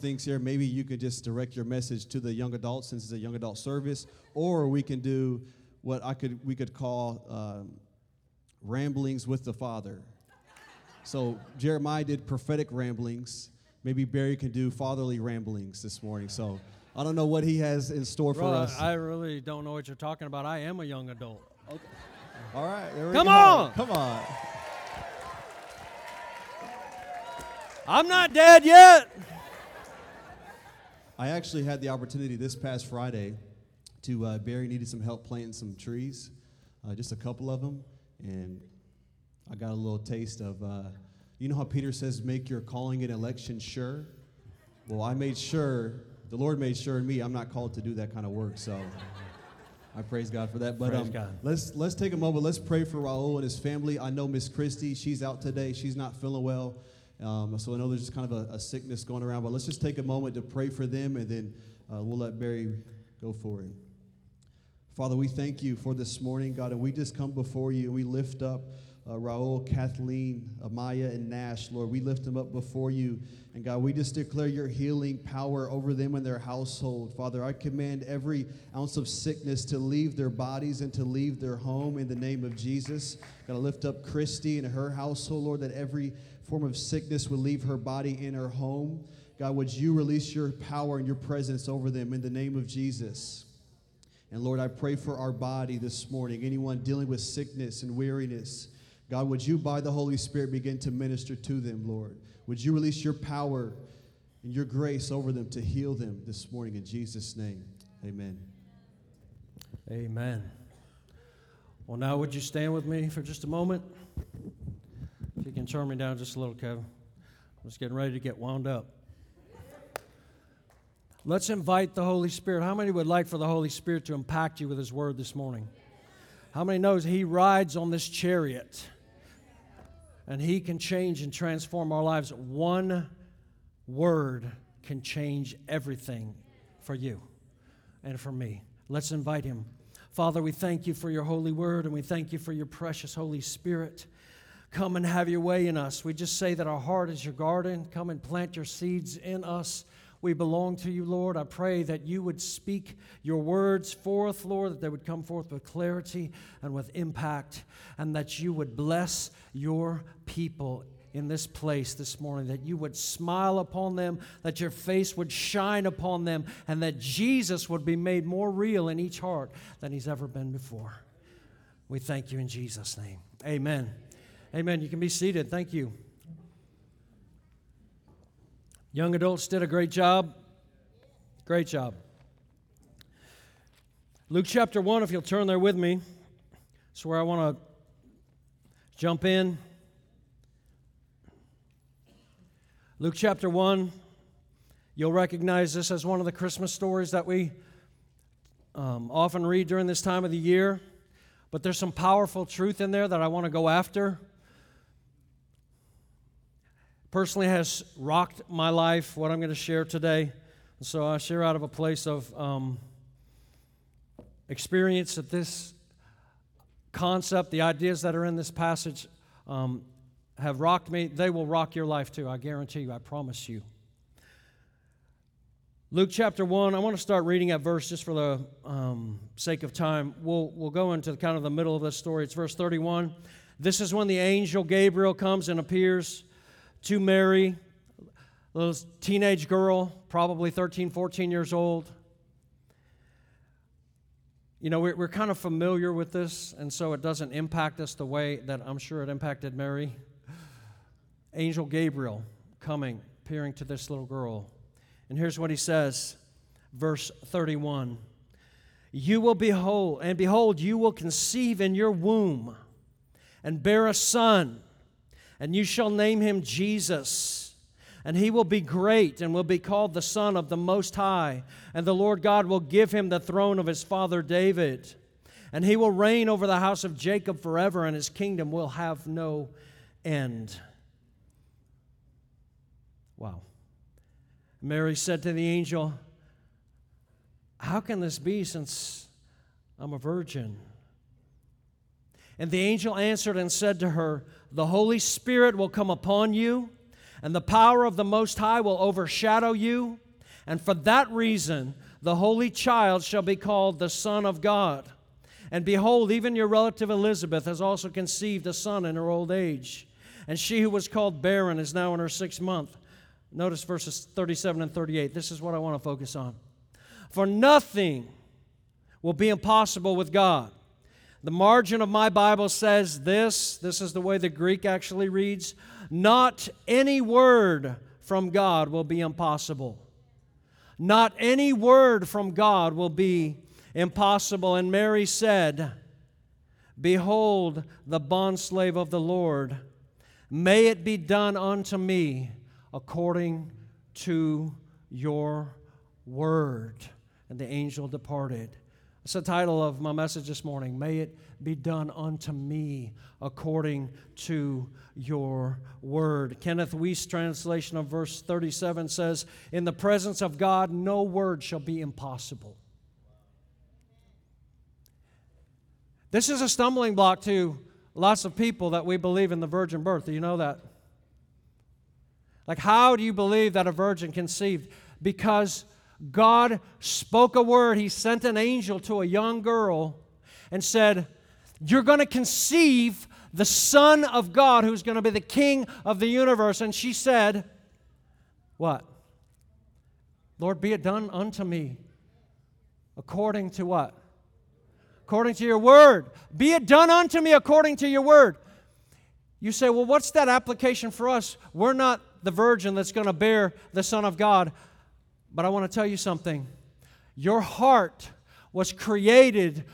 things here. Maybe you could just direct your message to the young adults since it's a young adult service, or we can do what I could we could call um, ramblings with the Father. So Jeremiah did prophetic ramblings. Maybe Barry can do fatherly ramblings this morning. So I don't know what he has in store for us. I really don't know what you're talking about. I am a young adult. All right, there we Come go. on! come on. I'm not dead yet. I actually had the opportunity this past Friday to uh, Barry needed some help planting some trees, uh, just a couple of them, and I got a little taste of. Uh, you know how Peter says, "Make your calling and election sure." Well, I made sure the Lord made sure in me I'm not called to do that kind of work, so I praise God for that. But um, God. let's let's take a moment. Let's pray for Raul and his family. I know Miss Christie; she's out today. She's not feeling well. Um, so I know there's just kind of a, a sickness going around, but let's just take a moment to pray for them, and then uh, we'll let Barry go for it. Father, we thank you for this morning, God, and we just come before you and we lift up uh, Raul, Kathleen, Amaya, and Nash, Lord. We lift them up before you. And God, we just declare your healing power over them and their household. Father, I command every ounce of sickness to leave their bodies and to leave their home in the name of Jesus. God, I lift up Christy and her household, Lord, that every form of sickness would leave her body in her home. God, would you release your power and your presence over them in the name of Jesus? And Lord, I pray for our body this morning. Anyone dealing with sickness and weariness, God, would you, by the Holy Spirit, begin to minister to them, Lord? Would you release your power and your grace over them to heal them this morning in Jesus' name? Amen. Amen. Well, now would you stand with me for just a moment? You can turn me down just a little, Kevin. I'm just getting ready to get wound up. Let's invite the Holy Spirit. How many would like for the Holy Spirit to impact you with His Word this morning? How many knows He rides on this chariot and He can change and transform our lives? One word can change everything for you and for me. Let's invite Him. Father, we thank you for your holy word and we thank you for your precious Holy Spirit. Come and have your way in us. We just say that our heart is your garden. Come and plant your seeds in us. We belong to you, Lord. I pray that you would speak your words forth, Lord, that they would come forth with clarity and with impact, and that you would bless your people in this place this morning, that you would smile upon them, that your face would shine upon them, and that Jesus would be made more real in each heart than he's ever been before. We thank you in Jesus' name. Amen. Amen. You can be seated. Thank you. Young adults did a great job. Great job. Luke chapter 1, if you'll turn there with me, that's where I want to jump in. Luke chapter 1, you'll recognize this as one of the Christmas stories that we um, often read during this time of the year. But there's some powerful truth in there that I want to go after personally has rocked my life, what I'm going to share today. So I share out of a place of um, experience that this concept, the ideas that are in this passage, um, have rocked me. They will rock your life too, I guarantee you, I promise you. Luke chapter 1, I want to start reading at verse just for the um, sake of time. We'll, we'll go into kind of the middle of this story. It's verse 31. This is when the angel Gabriel comes and appears to Mary, a little teenage girl, probably 13, 14 years old. You know, we're, we're kind of familiar with this, and so it doesn't impact us the way that I'm sure it impacted Mary. Angel Gabriel coming, appearing to this little girl. And here's what he says, verse 31 You will behold, and behold, you will conceive in your womb and bear a son and you shall name him Jesus. And he will be great and will be called the Son of the Most High. And the Lord God will give him the throne of his father David. And he will reign over the house of Jacob forever, and his kingdom will have no end. Wow. Mary said to the angel, How can this be since I'm a virgin? And the angel answered and said to her, The Holy Spirit will come upon you, and the power of the Most High will overshadow you. And for that reason, the Holy Child shall be called the Son of God. And behold, even your relative Elizabeth has also conceived a son in her old age. And she who was called barren is now in her sixth month. Notice verses 37 and 38. This is what I want to focus on. For nothing will be impossible with God. The margin of my Bible says this this is the way the Greek actually reads Not any word from God will be impossible. Not any word from God will be impossible. And Mary said, Behold, the bondslave of the Lord, may it be done unto me according to your word. And the angel departed. That's the title of my message this morning. May it be done unto me according to your word. Kenneth Wuest's translation of verse 37 says, In the presence of God, no word shall be impossible. This is a stumbling block to lots of people that we believe in the virgin birth. Do you know that? Like, how do you believe that a virgin conceived? Because God spoke a word. He sent an angel to a young girl and said, You're going to conceive the Son of God who's going to be the King of the universe. And she said, What? Lord, be it done unto me according to what? According to your word. Be it done unto me according to your word. You say, Well, what's that application for us? We're not the virgin that's going to bear the Son of God. But I want to tell you something. Your heart was created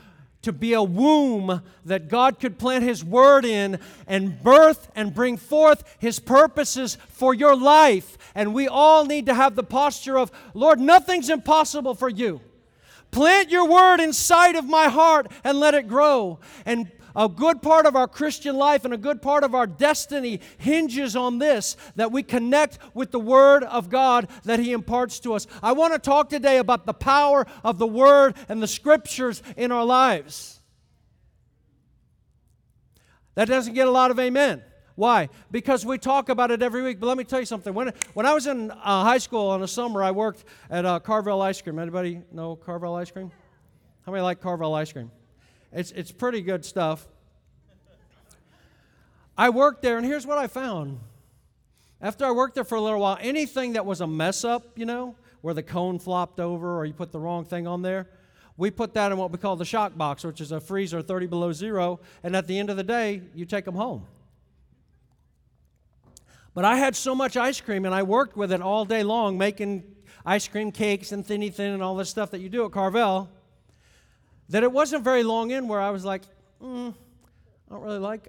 to be a womb that God could plant His Word in and birth and bring forth His purposes for your life. And we all need to have the posture of, Lord, nothing's impossible for you. Plant your Word inside of my heart and let it grow. And a good part of our Christian life and a good part of our destiny hinges on this that we connect with the Word of God that He imparts to us. I want to talk today about the power of the Word and the Scriptures in our lives. That doesn't get a lot of amen. Why? Because we talk about it every week. But let me tell you something. When, when I was in uh, high school in the summer, I worked at uh, Carvel Ice Cream. Anybody know Carvel Ice Cream? How many like Carvel Ice Cream? It's, it's pretty good stuff. I worked there, and here's what I found. After I worked there for a little while, anything that was a mess up, you know, where the cone flopped over or you put the wrong thing on there, we put that in what we call the shock box, which is a freezer 30 below zero, and at the end of the day, you take them home. But I had so much ice cream, and I worked with it all day long, making ice cream cakes and thinny thin and all this stuff that you do at Carvel that it wasn't very long in where I was like, mm, I don't really like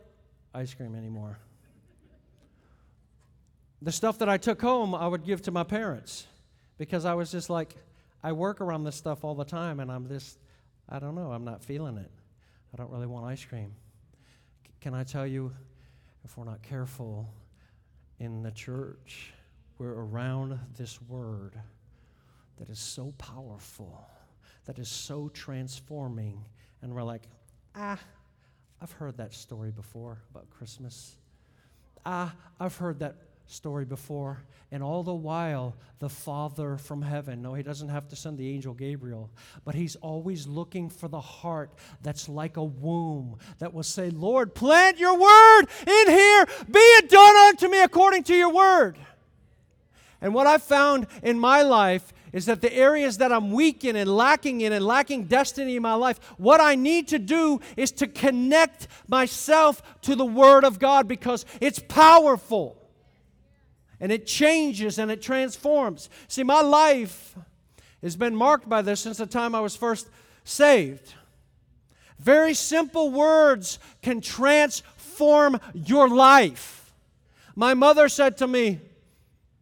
ice cream anymore. The stuff that I took home, I would give to my parents because I was just like, I work around this stuff all the time and I'm just, I don't know, I'm not feeling it. I don't really want ice cream. C- can I tell you, if we're not careful in the church, we're around this word that is so powerful that is so transforming. And we're like, ah, I've heard that story before about Christmas. Ah, I've heard that story before. And all the while, the Father from heaven, no, he doesn't have to send the angel Gabriel, but he's always looking for the heart that's like a womb that will say, Lord, plant your word in here. Be it done unto me according to your word. And what I've found in my life is that the areas that I'm weak in and lacking in and lacking destiny in my life, what I need to do is to connect myself to the Word of God because it's powerful and it changes and it transforms. See, my life has been marked by this since the time I was first saved. Very simple words can transform your life. My mother said to me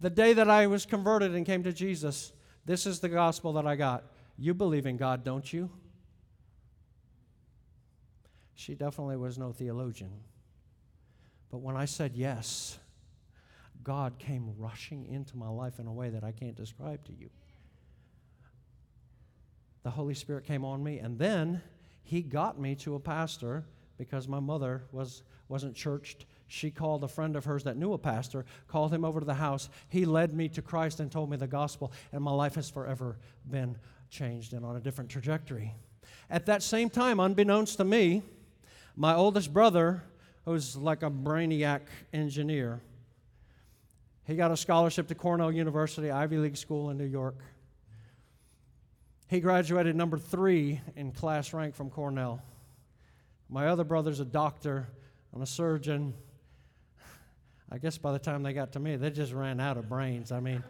the day that I was converted and came to Jesus, this is the gospel that I got. You believe in God, don't you? She definitely was no theologian. But when I said yes, God came rushing into my life in a way that I can't describe to you. The Holy Spirit came on me, and then He got me to a pastor because my mother was, wasn't churched she called a friend of hers that knew a pastor, called him over to the house. He led me to Christ and told me the gospel, and my life has forever been changed and on a different trajectory. At that same time, unbeknownst to me, my oldest brother, who's like a brainiac engineer, he got a scholarship to Cornell University, Ivy League school in New York. He graduated number three in class rank from Cornell. My other brother's a doctor and a surgeon. I guess by the time they got to me, they just ran out of brains. I mean,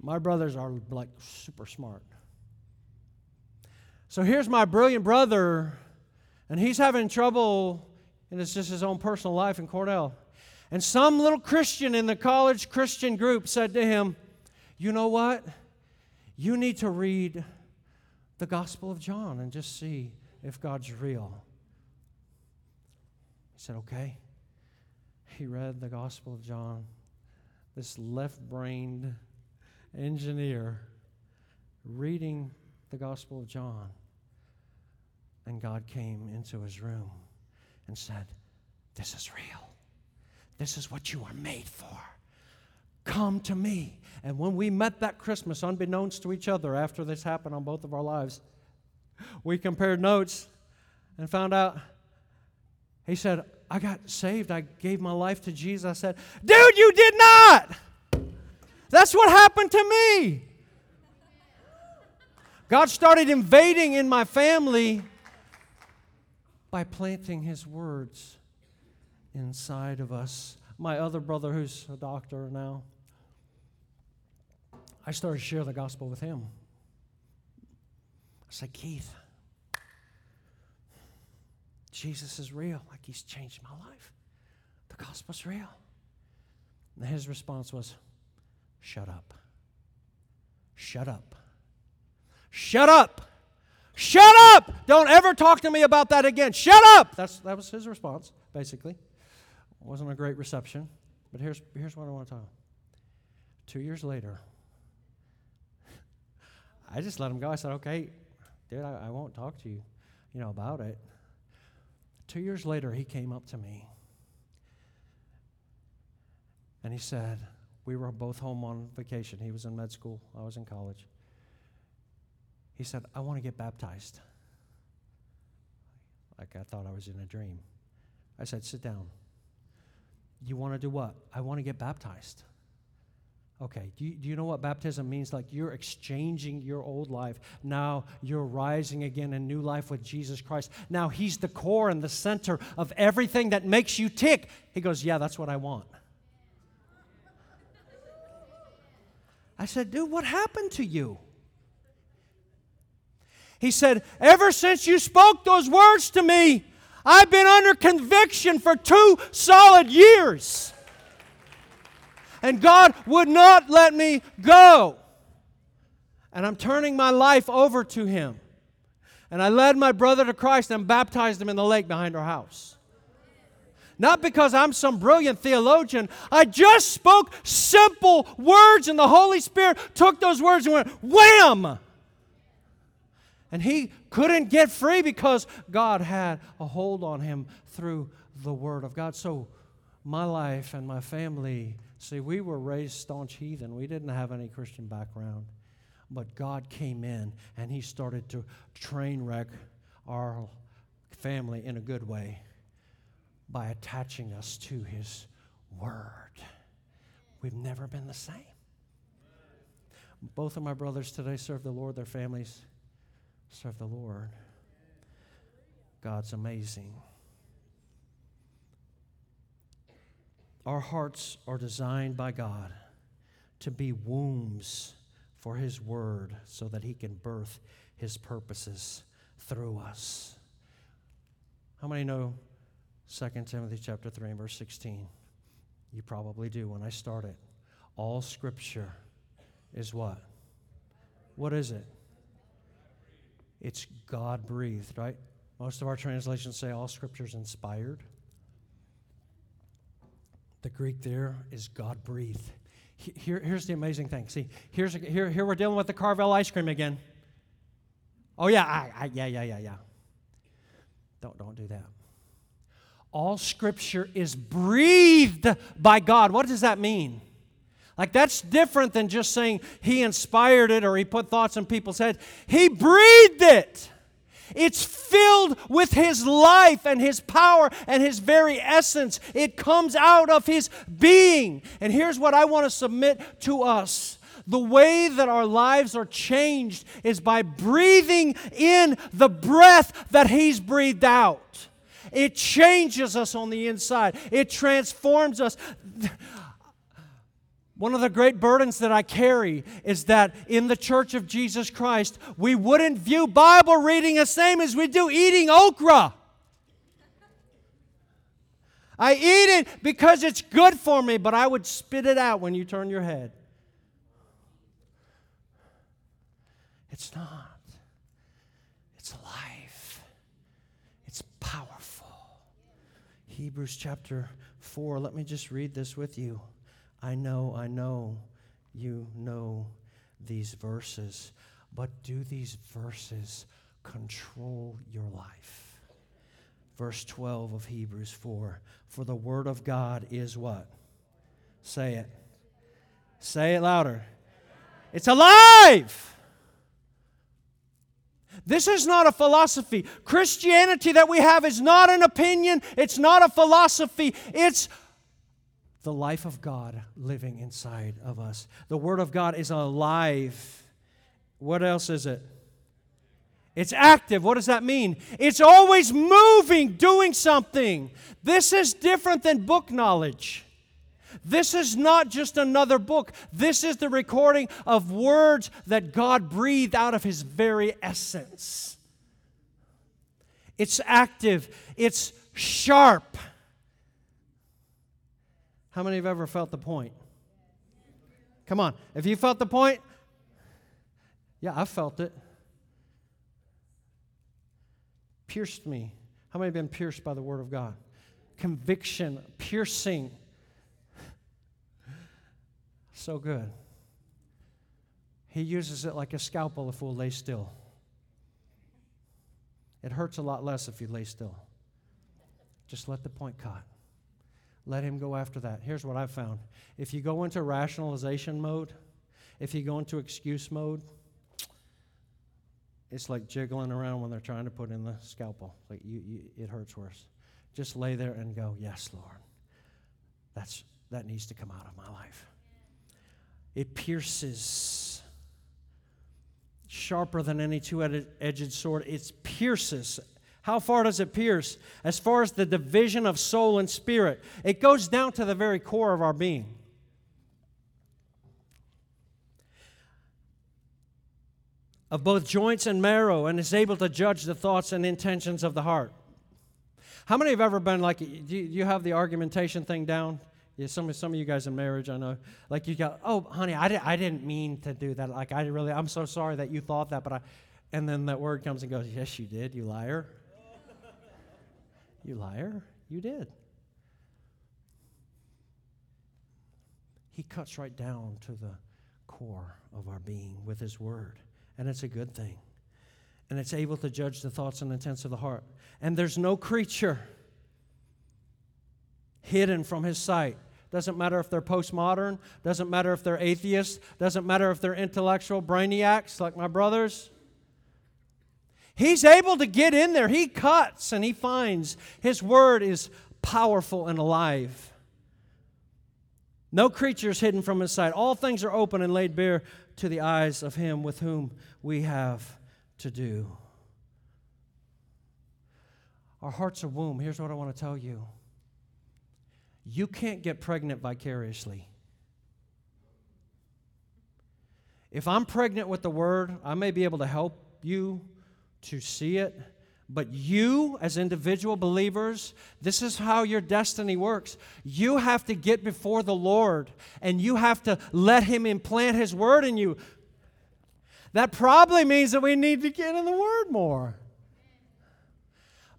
my brothers are like super smart. So here's my brilliant brother, and he's having trouble, and it's just his own personal life in Cornell. And some little Christian in the college Christian group said to him, You know what? You need to read the Gospel of John and just see if God's real. He said, Okay. He read the Gospel of John. This left brained engineer reading the Gospel of John. And God came into his room and said, This is real. This is what you are made for. Come to me. And when we met that Christmas, unbeknownst to each other, after this happened on both of our lives, we compared notes and found out. He said, I got saved. I gave my life to Jesus. I said, Dude, you did not. That's what happened to me. God started invading in my family by planting his words inside of us. My other brother, who's a doctor now, I started to share the gospel with him. I said, Keith, Jesus is real. Like he's changed my life. The gospel's real. And his response was, Shut up. Shut up. Shut up. Shut up! Don't ever talk to me about that again. Shut up! That's, that was his response, basically. It wasn't a great reception, but here's, here's what I want to talk. Two years later, I just let him go. I said, okay, dude, I, I won't talk to you, you know, about it. Two years later, he came up to me and he said, we were both home on vacation. He was in med school, I was in college. He said, I want to get baptized. Like I thought I was in a dream. I said, Sit down. You want to do what? I want to get baptized. Okay, do you, do you know what baptism means? Like you're exchanging your old life. Now you're rising again in new life with Jesus Christ. Now He's the core and the center of everything that makes you tick. He goes, Yeah, that's what I want. I said, Dude, what happened to you? He said, Ever since you spoke those words to me, I've been under conviction for two solid years. And God would not let me go. And I'm turning my life over to Him. And I led my brother to Christ and baptized him in the lake behind our house. Not because I'm some brilliant theologian. I just spoke simple words, and the Holy Spirit took those words and went, wham! And he couldn't get free because God had a hold on him through the Word of God. So, my life and my family, see, we were raised staunch heathen. We didn't have any Christian background. But God came in and He started to train wreck our family in a good way by attaching us to His Word. We've never been the same. Both of my brothers today serve the Lord, their families serve the Lord. God's amazing. Our hearts are designed by God to be wombs for His Word so that He can birth His purposes through us. How many know 2 Timothy chapter 3 and verse 16? You probably do when I start it. All scripture is what? What is it? It's God breathed, right? Most of our translations say all scripture is inspired. The Greek there is God breathed. Here, here's the amazing thing. See, here's here, here we're dealing with the Carvel ice cream again. Oh yeah, I, I, yeah, yeah, yeah, yeah. Don't don't do that. all scripture is breathed by God. What does that mean? Like, that's different than just saying he inspired it or he put thoughts in people's heads. He breathed it. It's filled with His life and His power and His very essence. It comes out of His being. And here's what I want to submit to us the way that our lives are changed is by breathing in the breath that He's breathed out. It changes us on the inside, it transforms us. One of the great burdens that I carry is that in the church of Jesus Christ, we wouldn't view Bible reading the same as we do eating okra. I eat it because it's good for me, but I would spit it out when you turn your head. It's not. It's life, It's powerful. Hebrews chapter 4, let me just read this with you. I know, I know you know these verses, but do these verses control your life? Verse 12 of Hebrews 4 For the word of God is what? Say it. Say it louder. It's alive. This is not a philosophy. Christianity that we have is not an opinion, it's not a philosophy. It's the life of God living inside of us. The Word of God is alive. What else is it? It's active. What does that mean? It's always moving, doing something. This is different than book knowledge. This is not just another book. This is the recording of words that God breathed out of His very essence. It's active, it's sharp. How many have ever felt the point? Come on. If you felt the point, yeah, I felt it. Pierced me. How many have been pierced by the Word of God? Conviction, piercing. So good. He uses it like a scalpel if we'll lay still. It hurts a lot less if you lay still. Just let the point cut. Let him go after that. Here's what I've found if you go into rationalization mode, if you go into excuse mode, it's like jiggling around when they're trying to put in the scalpel. Like you, you, it hurts worse. Just lay there and go, "Yes, Lord. That's that needs to come out of my life." It pierces sharper than any two-edged sword. It pierces how far does it pierce? As far as the division of soul and spirit, it goes down to the very core of our being. Of both joints and marrow, and is able to judge the thoughts and intentions of the heart. How many have ever been like, do you have the argumentation thing down? Yeah, some, some of you guys in marriage, I know. Like you go, oh, honey, I, di- I didn't mean to do that. Like, I really, I'm so sorry that you thought that, but I, and then that word comes and goes, yes, you did, you liar. You liar, you did. He cuts right down to the core of our being with His Word, and it's a good thing. And it's able to judge the thoughts and intents of the heart. And there's no creature hidden from His sight. Doesn't matter if they're postmodern, doesn't matter if they're atheists, doesn't matter if they're intellectual brainiacs like my brothers. He's able to get in there. He cuts and he finds his word is powerful and alive. No creature is hidden from his sight. All things are open and laid bare to the eyes of him with whom we have to do. Our heart's a womb. Here's what I want to tell you you can't get pregnant vicariously. If I'm pregnant with the word, I may be able to help you to see it. But you, as individual believers, this is how your destiny works. You have to get before the Lord and you have to let Him implant His word in you. That probably means that we need to get in the Word more.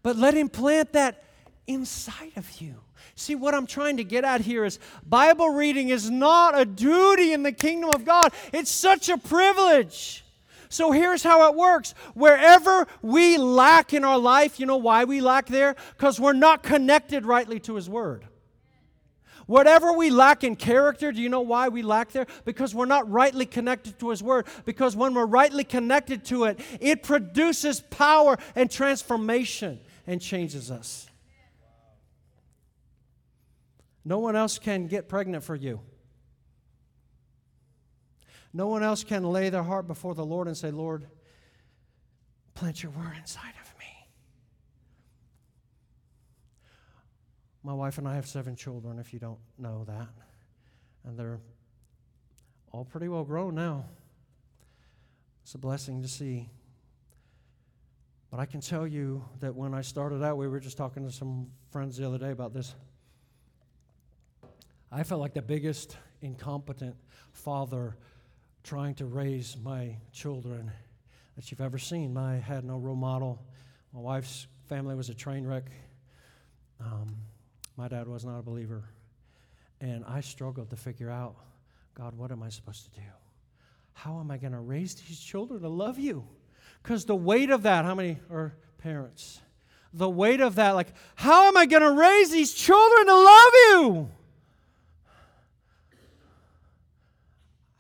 But let Him plant that inside of you. See, what I'm trying to get at here is Bible reading is not a duty in the kingdom of God, it's such a privilege. So here's how it works. Wherever we lack in our life, you know why we lack there? Because we're not connected rightly to His Word. Whatever we lack in character, do you know why we lack there? Because we're not rightly connected to His Word. Because when we're rightly connected to it, it produces power and transformation and changes us. No one else can get pregnant for you. No one else can lay their heart before the Lord and say, Lord, plant your word inside of me. My wife and I have seven children, if you don't know that. And they're all pretty well grown now. It's a blessing to see. But I can tell you that when I started out, we were just talking to some friends the other day about this. I felt like the biggest incompetent father trying to raise my children that you've ever seen. I had no role model. My wife's family was a train wreck. Um, my dad was not a believer. And I struggled to figure out God, what am I supposed to do? How am I going to raise these children to love you? Because the weight of that, how many are parents? The weight of that, like, how am I going to raise these children to love you?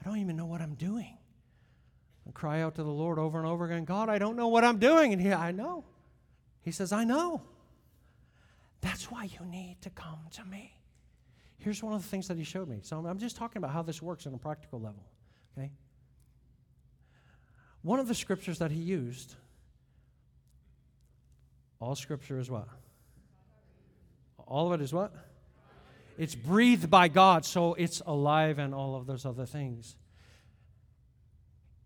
I don't even know what I'm doing. I cry out to the Lord over and over again God, I don't know what I'm doing. And he, I know. He says, I know. That's why you need to come to me. Here's one of the things that he showed me. So I'm just talking about how this works on a practical level. Okay? One of the scriptures that he used, all scripture is what? All of it is what? It's breathed by God, so it's alive and all of those other things.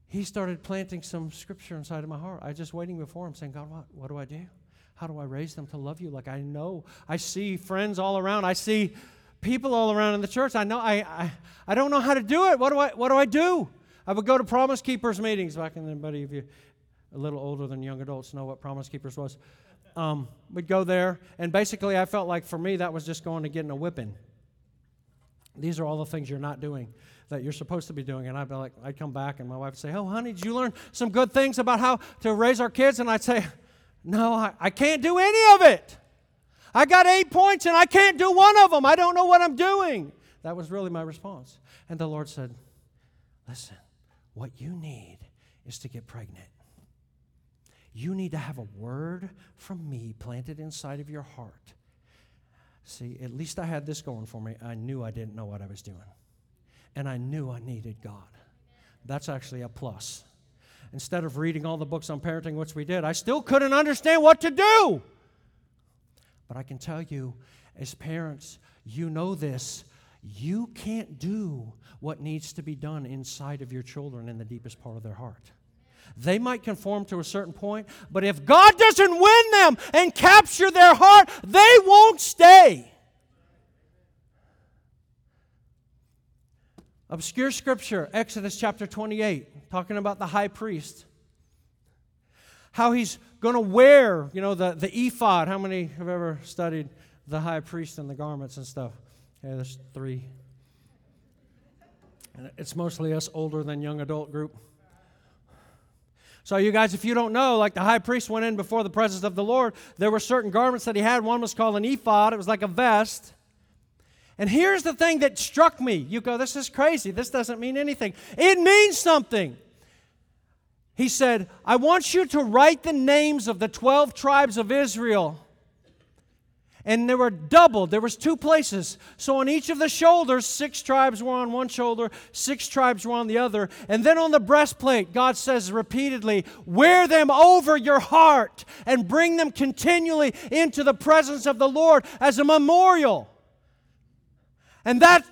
He started planting some scripture inside of my heart. I was just waiting before him, saying, God, what, what do I do? How do I raise them to love you? Like I know, I see friends all around. I see people all around in the church. I know I, I, I don't know how to do it. What do I what do I do? I would go to Promise Keepers meetings back in the anybody of you a little older than young adults know what Promise Keepers was. Um, we'd go there, and basically, I felt like for me that was just going to getting a whipping. These are all the things you're not doing that you're supposed to be doing. And I'd be like, I'd come back, and my wife would say, "Oh, honey, did you learn some good things about how to raise our kids?" And I'd say, no, I, I can't do any of it. I got eight points and I can't do one of them. I don't know what I'm doing. That was really my response. And the Lord said, Listen, what you need is to get pregnant. You need to have a word from me planted inside of your heart. See, at least I had this going for me. I knew I didn't know what I was doing, and I knew I needed God. That's actually a plus instead of reading all the books on parenting, which we did, I still couldn't understand what to do. But I can tell you, as parents, you know this. You can't do what needs to be done inside of your children in the deepest part of their heart. They might conform to a certain point, but if God doesn't win them and capture their heart, they won't stay. Obscure scripture, Exodus chapter 28, talking about the high priest. How he's going to wear, you know, the, the ephod. How many have ever studied the high priest and the garments and stuff? Okay, there's three. And it's mostly us older than young adult group. So, you guys, if you don't know, like the high priest went in before the presence of the Lord, there were certain garments that he had. One was called an ephod, it was like a vest. And here's the thing that struck me. You go, this is crazy. This doesn't mean anything. It means something. He said, I want you to write the names of the 12 tribes of Israel. And they were doubled. There was two places. So on each of the shoulders, six tribes were on one shoulder, six tribes were on the other. And then on the breastplate, God says repeatedly, wear them over your heart and bring them continually into the presence of the Lord as a memorial. And that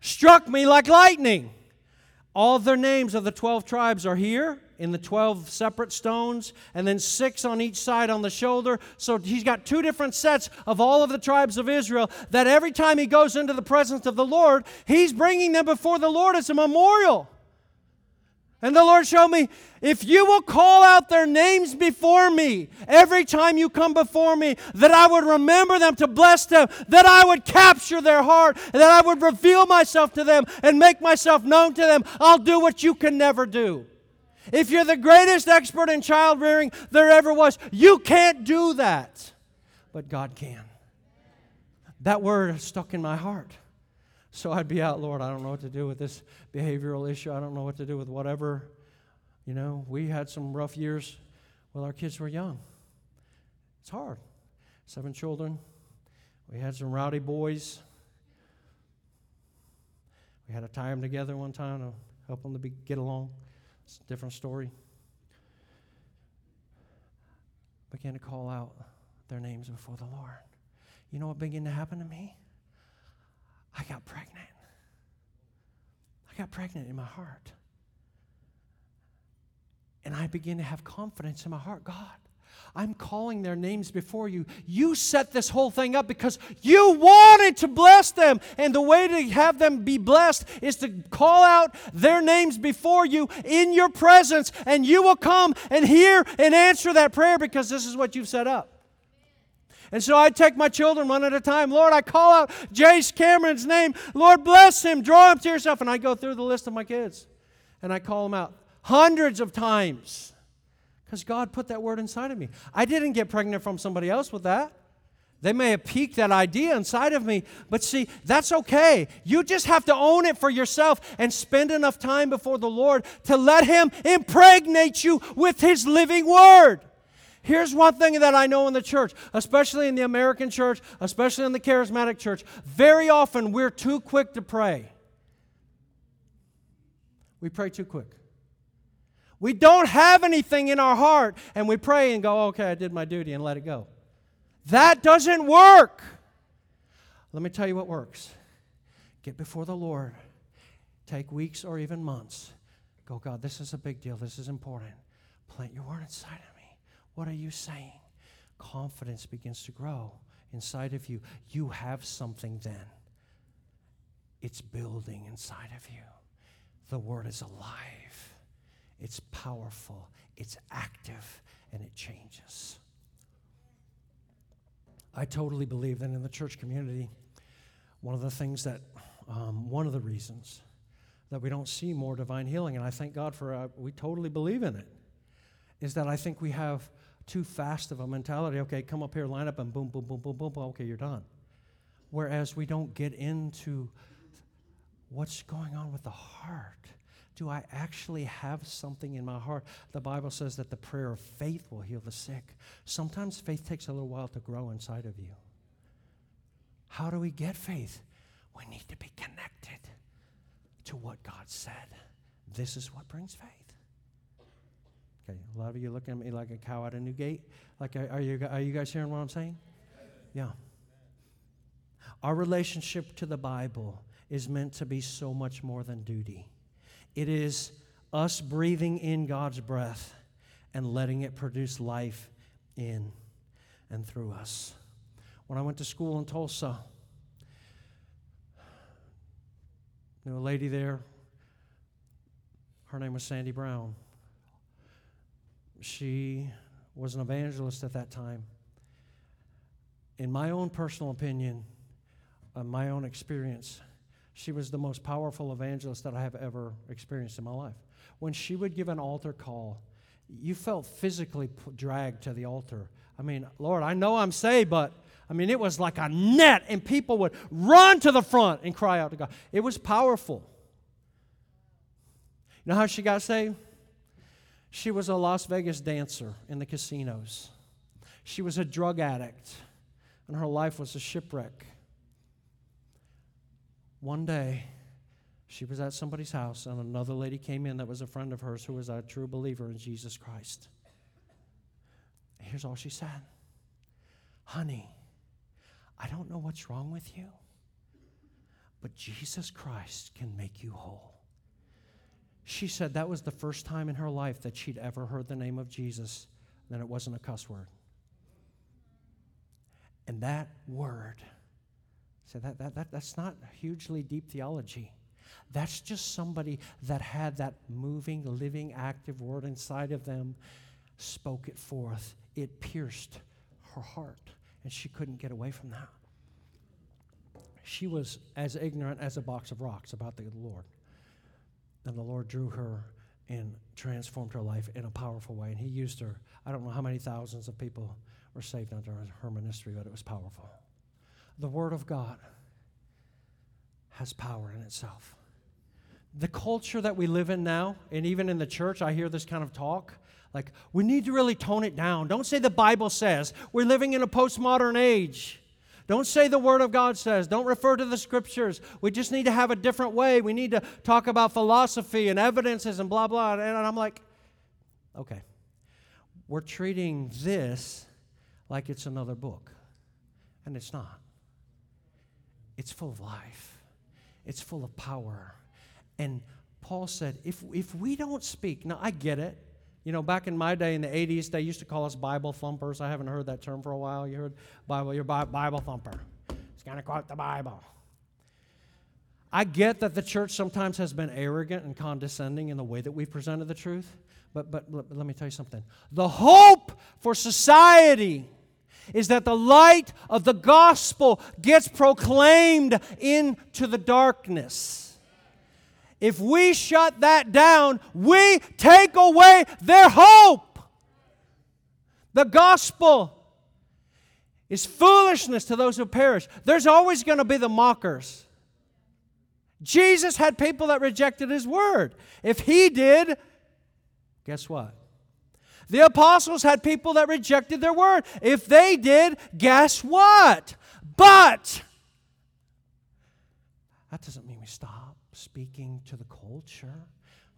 struck me like lightning. All their names of the 12 tribes are here in the 12 separate stones, and then six on each side on the shoulder. So he's got two different sets of all of the tribes of Israel that every time he goes into the presence of the Lord, he's bringing them before the Lord as a memorial. And the Lord showed me if you will call out their names before me every time you come before me, that I would remember them to bless them, that I would capture their heart, that I would reveal myself to them and make myself known to them, I'll do what you can never do. If you're the greatest expert in child rearing there ever was, you can't do that. But God can. That word stuck in my heart. So I'd be out, Lord, I don't know what to do with this behavioral issue. I don't know what to do with whatever. You know, we had some rough years while our kids were young. It's hard. Seven children. We had some rowdy boys. We had to tie them together one time to help them to be, get along. It's a different story. Began to call out their names before the Lord. You know what began to happen to me? I got pregnant. I got pregnant in my heart. And I began to have confidence in my heart. God, I'm calling their names before you. You set this whole thing up because you wanted to bless them. And the way to have them be blessed is to call out their names before you in your presence. And you will come and hear and answer that prayer because this is what you've set up. And so I take my children one at a time. Lord, I call out Jace Cameron's name. Lord, bless him. Draw him to yourself. And I go through the list of my kids and I call them out hundreds of times because God put that word inside of me. I didn't get pregnant from somebody else with that. They may have piqued that idea inside of me, but see, that's okay. You just have to own it for yourself and spend enough time before the Lord to let Him impregnate you with His living word. Here's one thing that I know in the church, especially in the American church, especially in the charismatic church. Very often we're too quick to pray. We pray too quick. We don't have anything in our heart and we pray and go, okay, I did my duty and let it go. That doesn't work. Let me tell you what works get before the Lord, take weeks or even months. Go, God, this is a big deal. This is important. Plant your word inside of me. What are you saying? Confidence begins to grow inside of you. You have something then, it's building inside of you. The word is alive it's powerful, it's active, and it changes. I totally believe that in the church community, one of the things that, um, one of the reasons that we don't see more divine healing, and I thank God for, uh, we totally believe in it, is that I think we have too fast of a mentality. Okay, come up here, line up, and boom, boom, boom, boom, boom, boom. Okay, you're done. Whereas we don't get into what's going on with the heart do I actually have something in my heart? The Bible says that the prayer of faith will heal the sick. Sometimes faith takes a little while to grow inside of you. How do we get faith? We need to be connected to what God said. This is what brings faith. Okay, a lot of you looking at me like a cow at a new gate. Like, are you, are you guys hearing what I'm saying? Yeah. Our relationship to the Bible is meant to be so much more than duty. It is us breathing in God's breath and letting it produce life in and through us. When I went to school in Tulsa, knew a lady there. Her name was Sandy Brown. She was an evangelist at that time. In my own personal opinion, uh, my own experience, she was the most powerful evangelist that I have ever experienced in my life. When she would give an altar call, you felt physically dragged to the altar. I mean, Lord, I know I'm saved, but I mean, it was like a net, and people would run to the front and cry out to God. It was powerful. You know how she got saved? She was a Las Vegas dancer in the casinos. She was a drug addict, and her life was a shipwreck. One day, she was at somebody's house, and another lady came in that was a friend of hers who was a true believer in Jesus Christ. Here's all she said Honey, I don't know what's wrong with you, but Jesus Christ can make you whole. She said that was the first time in her life that she'd ever heard the name of Jesus, and it wasn't a cuss word. And that word so that, that, that, that's not hugely deep theology. That's just somebody that had that moving, living, active word inside of them, spoke it forth. It pierced her heart, and she couldn't get away from that. She was as ignorant as a box of rocks about the Lord. And the Lord drew her and transformed her life in a powerful way. And he used her. I don't know how many thousands of people were saved under her ministry, but it was powerful. The Word of God has power in itself. The culture that we live in now, and even in the church, I hear this kind of talk. Like, we need to really tone it down. Don't say the Bible says. We're living in a postmodern age. Don't say the Word of God says. Don't refer to the Scriptures. We just need to have a different way. We need to talk about philosophy and evidences and blah, blah. And I'm like, okay. We're treating this like it's another book, and it's not. It's full of life, it's full of power. And Paul said, if, if we don't speak, now I get it. You know, back in my day in the 80s, they used to call us Bible thumpers. I haven't heard that term for a while. You heard Bible, you're Bible thumper. It's going to quote the Bible. I get that the church sometimes has been arrogant and condescending in the way that we've presented the truth, but, but let me tell you something. The hope for society is that the light of the gospel gets proclaimed into the darkness. If we shut that down, we take away their hope. The gospel is foolishness to those who perish. There's always going to be the mockers. Jesus had people that rejected his word. If he did, guess what? The apostles had people that rejected their word. If they did, guess what? But that doesn't mean we stop speaking to the culture.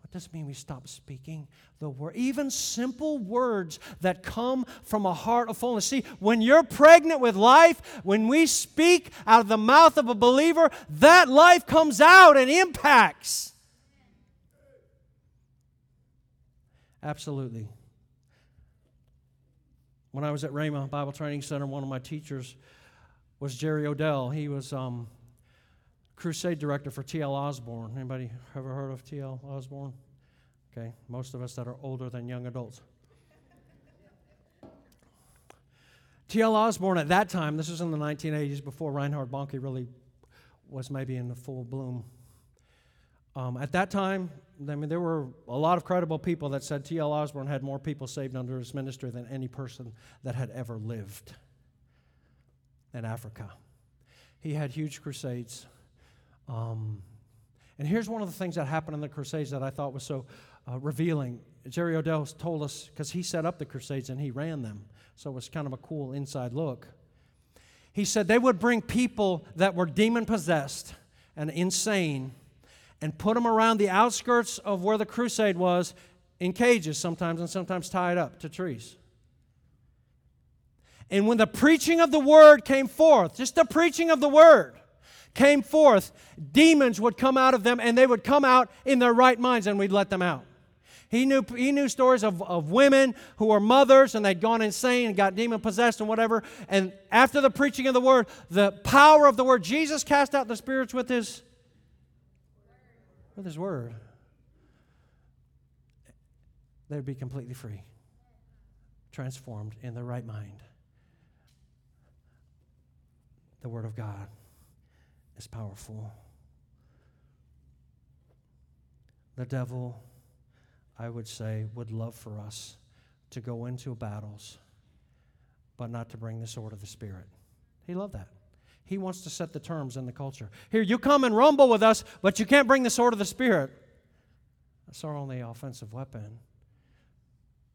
What doesn't mean we stop speaking the word. Even simple words that come from a heart of fullness. See, when you're pregnant with life, when we speak out of the mouth of a believer, that life comes out and impacts. Absolutely. When I was at Rhema Bible Training Center, one of my teachers was Jerry Odell. He was um, crusade director for T.L. Osborn. Anybody ever heard of T.L. Osborn? Okay, most of us that are older than young adults. T.L. Osborn at that time, this was in the 1980s before Reinhard Bonnke really was maybe in the full bloom. Um, at that time, I mean, there were a lot of credible people that said T.L. Osborn had more people saved under his ministry than any person that had ever lived in Africa. He had huge crusades. Um, and here's one of the things that happened in the Crusades that I thought was so uh, revealing. Jerry Odell told us, because he set up the Crusades and he ran them, so it was kind of a cool inside look. He said they would bring people that were demon possessed and insane and put them around the outskirts of where the crusade was in cages sometimes and sometimes tied up to trees. And when the preaching of the word came forth, just the preaching of the word, came forth, demons would come out of them and they would come out in their right minds and we'd let them out. He knew, he knew stories of, of women who were mothers and they'd gone insane and got demon possessed and whatever. And after the preaching of the word, the power of the word, Jesus cast out the spirits with his, with his word. They'd be completely free, transformed in their right mind. The word of God is powerful. The devil, I would say, would love for us to go into battles, but not to bring the sword of the Spirit. He loved that. He wants to set the terms in the culture. Here, you come and rumble with us, but you can't bring the sword of the Spirit. That's our only offensive weapon.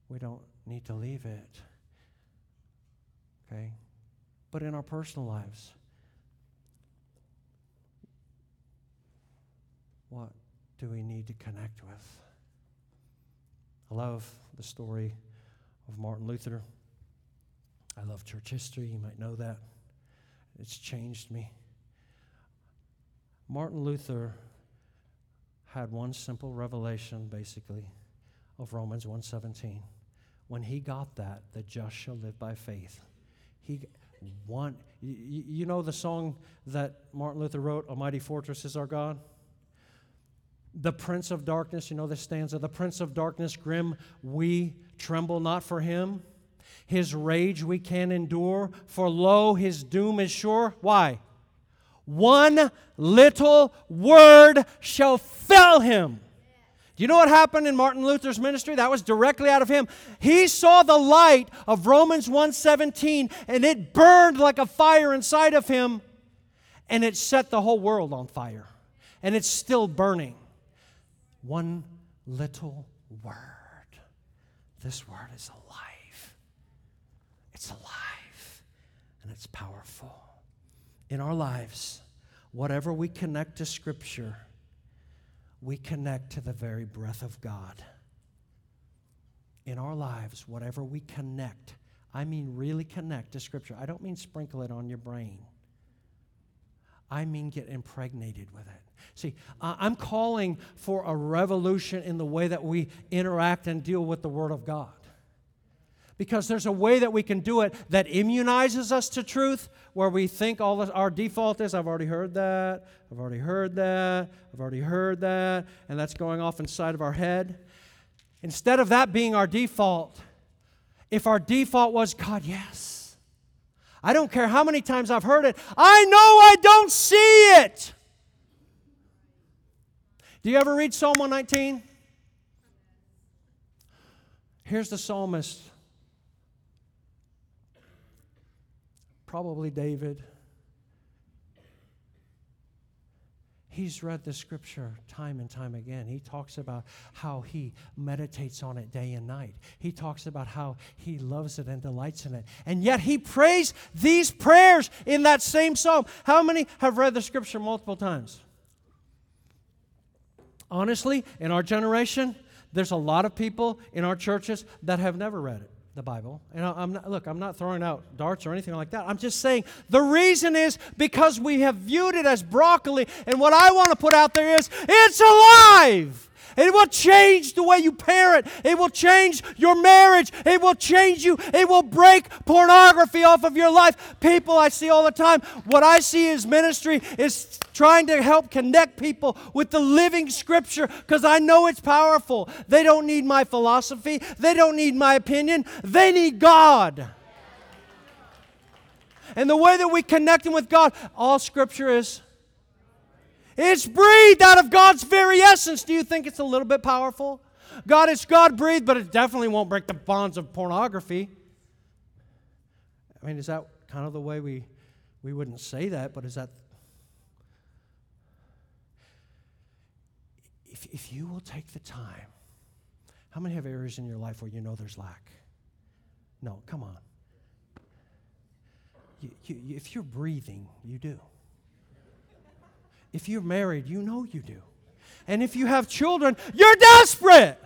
We don't need to leave it. Okay? But in our personal lives, What do we need to connect with? I love the story of Martin Luther. I love church history. You might know that. It's changed me. Martin Luther had one simple revelation basically of Romans 1:17. When he got that, the just shall live by faith. He one you, you know the song that Martin Luther wrote, A Mighty Fortress is Our God? the prince of darkness, you know this stanza, the prince of darkness, grim, we tremble not for him. His rage we can endure, for lo, his doom is sure. Why? One little word shall fell him. Do you know what happened in Martin Luther's ministry? That was directly out of him. He saw the light of Romans 1:17 and it burned like a fire inside of him and it set the whole world on fire. And it's still burning. One little word. This word is alive. It's alive and it's powerful. In our lives, whatever we connect to Scripture, we connect to the very breath of God. In our lives, whatever we connect, I mean really connect to Scripture. I don't mean sprinkle it on your brain. I mean get impregnated with it. See, I'm calling for a revolution in the way that we interact and deal with the Word of God. Because there's a way that we can do it that immunizes us to truth, where we think all this, our default is, I've already heard that, I've already heard that, I've already heard that, and that's going off inside of our head. Instead of that being our default, if our default was, God, yes, I don't care how many times I've heard it, I know I don't see it. Do you ever read Psalm 119? Here's the psalmist, probably David. He's read the scripture time and time again. He talks about how he meditates on it day and night. He talks about how he loves it and delights in it. And yet he prays these prayers in that same psalm. How many have read the scripture multiple times? honestly, in our generation, there's a lot of people in our churches that have never read it, the Bible. And I'm not, look, I'm not throwing out darts or anything like that. I'm just saying the reason is because we have viewed it as broccoli. And what I want to put out there is it's alive. It will change the way you parent. It will change your marriage. It will change you. It will break pornography off of your life. People I see all the time, what I see is ministry is trying to help connect people with the living scripture because I know it's powerful. They don't need my philosophy, they don't need my opinion, they need God. And the way that we connect them with God, all scripture is it's breathed out of God's very essence. Do you think it's a little bit powerful? God it's God breathed, but it definitely won't break the bonds of pornography. I mean, is that kind of the way we we wouldn't say that, but is that if, if you will take the time, how many have areas in your life where you know there's lack? No, come on. You, you, if you're breathing, you do. If you're married, you know you do. And if you have children, you're desperate.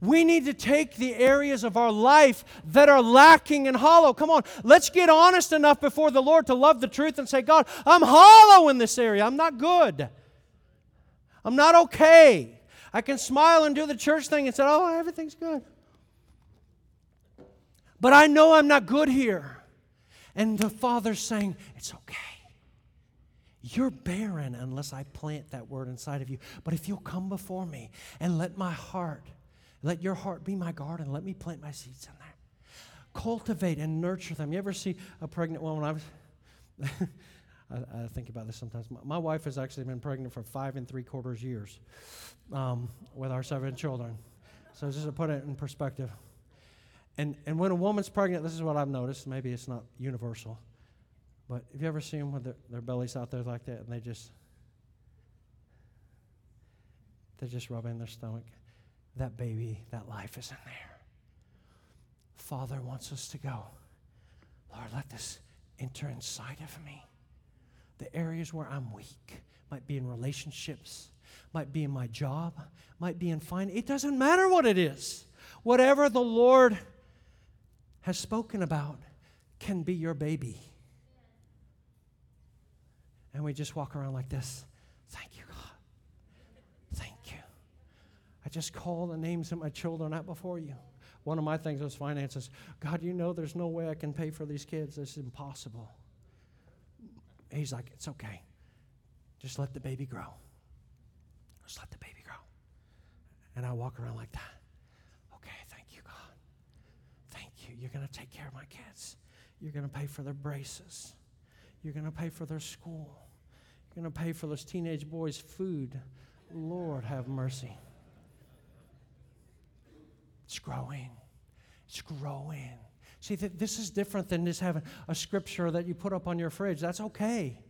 We need to take the areas of our life that are lacking and hollow. Come on, let's get honest enough before the Lord to love the truth and say, God, I'm hollow in this area. I'm not good. I'm not okay. I can smile and do the church thing and say, oh, everything's good. But I know I'm not good here. And the Father's saying, It's okay. You're barren unless I plant that word inside of you. But if you'll come before me and let my heart, let your heart be my garden, let me plant my seeds in there. Cultivate and nurture them. You ever see a pregnant woman? I was. I, I, think about this sometimes. My, my, wife has actually been pregnant for five and three quarters years um, with our seven children. So just to put it in perspective. And, and when a woman's pregnant, this is what I've noticed. Maybe it's not universal. But have you ever seen them with their, their bellies out there like that and they just, they're just rubbing their stomach? That baby, that life is in there. Father wants us to go. Lord, let this enter inside of me. The areas where I'm weak might be in relationships, might be in my job, might be in finance. It doesn't matter what it is. Whatever the Lord has spoken about can be your baby. And we just walk around like this. Thank you, God. Thank you. I just call the names of my children out before you. One of my things was finances. God, you know there's no way I can pay for these kids. This is impossible. He's like, it's okay. Just let the baby grow. Just let the baby grow. And I walk around like that. You're going to take care of my kids. You're going to pay for their braces. You're going to pay for their school. You're going to pay for those teenage boys' food. Lord, have mercy. It's growing. It's growing. See, th- this is different than just having a scripture that you put up on your fridge. That's okay.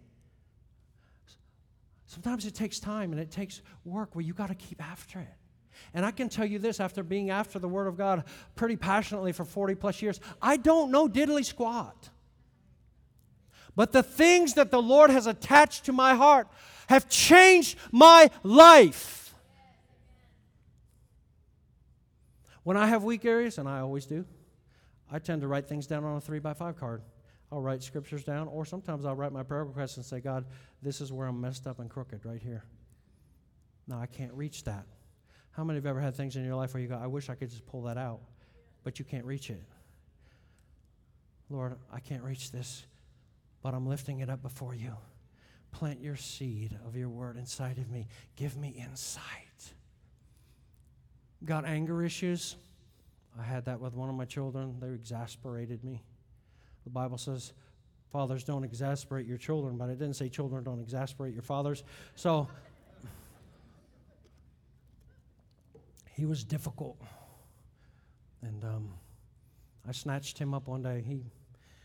Sometimes it takes time and it takes work where you got to keep after it. And I can tell you this after being after the Word of God pretty passionately for 40 plus years, I don't know diddly squat. But the things that the Lord has attached to my heart have changed my life. When I have weak areas, and I always do, I tend to write things down on a three by five card. I'll write scriptures down, or sometimes I'll write my prayer requests and say, God, this is where I'm messed up and crooked right here. Now I can't reach that. How many have ever had things in your life where you go, I wish I could just pull that out, but you can't reach it? Lord, I can't reach this, but I'm lifting it up before you. Plant your seed of your word inside of me. Give me insight. Got anger issues? I had that with one of my children. They exasperated me. The Bible says, fathers don't exasperate your children, but it didn't say children don't exasperate your fathers. So he was difficult. And um, I snatched him up one day. He,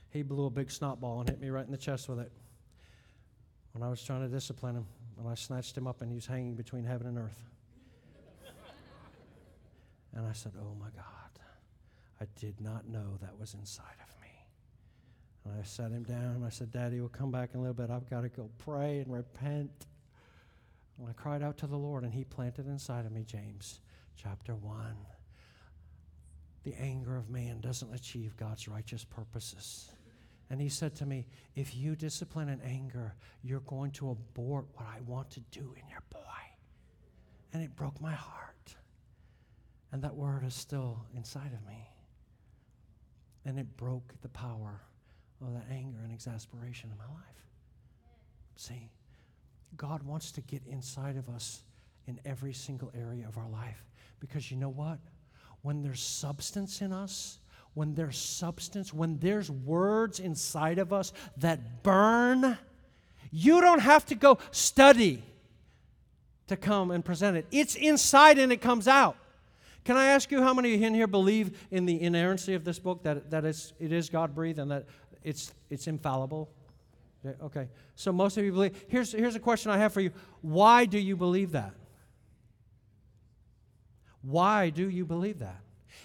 he blew a big snot ball and hit me right in the chest with it when I was trying to discipline him. And I snatched him up and he was hanging between heaven and earth. and I said, Oh my God. I did not know that was inside of me. And I sat him down and I said, Daddy, we'll come back in a little bit. I've got to go pray and repent. And I cried out to the Lord, and He planted inside of me, James chapter 1. The anger of man doesn't achieve God's righteous purposes. And he said to me, If you discipline in anger, you're going to abort what I want to do in your boy. And it broke my heart. And that word is still inside of me and it broke the power of that anger and exasperation in my life. See, God wants to get inside of us in every single area of our life because you know what? When there's substance in us, when there's substance, when there's words inside of us that burn, you don't have to go study to come and present it. It's inside and it comes out. Can I ask you how many of you in here believe in the inerrancy of this book, that, that it's, it is God breathed and that it's, it's infallible? Okay, so most of you believe. Here's, here's a question I have for you Why do you believe that? Why do you believe that?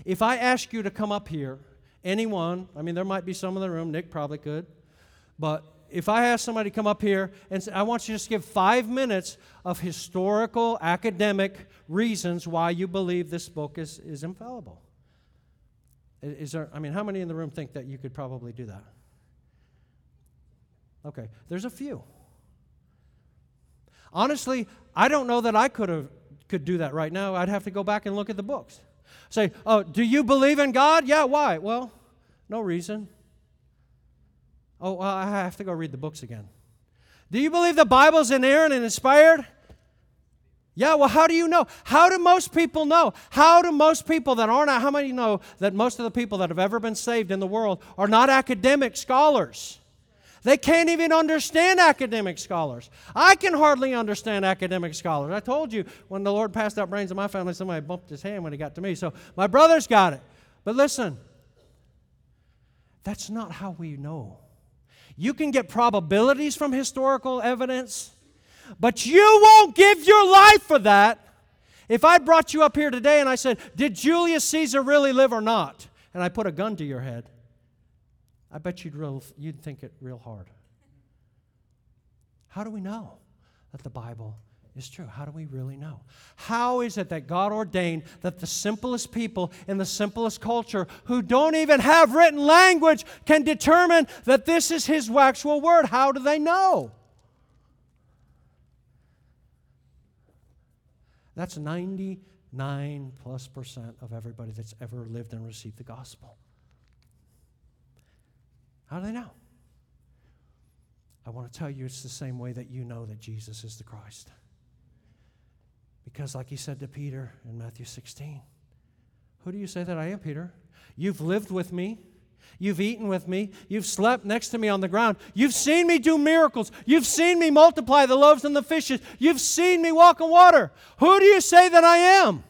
If I ask you to come up here, anyone, I mean, there might be some in the room, Nick probably could, but if I ask somebody to come up here and say, I want you to just give five minutes of historical, academic reasons why you believe this book is, is infallible. Is there, I mean, how many in the room think that you could probably do that? Okay, there's a few. Honestly, I don't know that I could have could do that right now. I'd have to go back and look at the books. Say, oh, do you believe in God? Yeah, why? Well, no reason. Oh, well, I have to go read the books again. Do you believe the Bible's inerrant and inspired? Yeah, well, how do you know? How do most people know? How do most people that aren't, how many know that most of the people that have ever been saved in the world are not academic scholars? They can't even understand academic scholars. I can hardly understand academic scholars. I told you when the Lord passed out brains in my family, somebody bumped his hand when he got to me. So my brother's got it. But listen, that's not how we know. You can get probabilities from historical evidence, but you won't give your life for that. If I brought you up here today and I said, Did Julius Caesar really live or not? And I put a gun to your head, I bet you'd, real, you'd think it real hard. How do we know that the Bible is true. How do we really know? How is it that God ordained that the simplest people in the simplest culture who don't even have written language can determine that this is His actual word? How do they know? That's 99 plus percent of everybody that's ever lived and received the gospel. How do they know? I want to tell you it's the same way that you know that Jesus is the Christ. Because, like he said to Peter in Matthew 16, Who do you say that I am, Peter? You've lived with me, You've eaten with me. You've slept next to me on the ground. You've seen me do miracles. You've seen me multiply the loaves and the fishes. You've seen me walk on water. Who do you say that I am?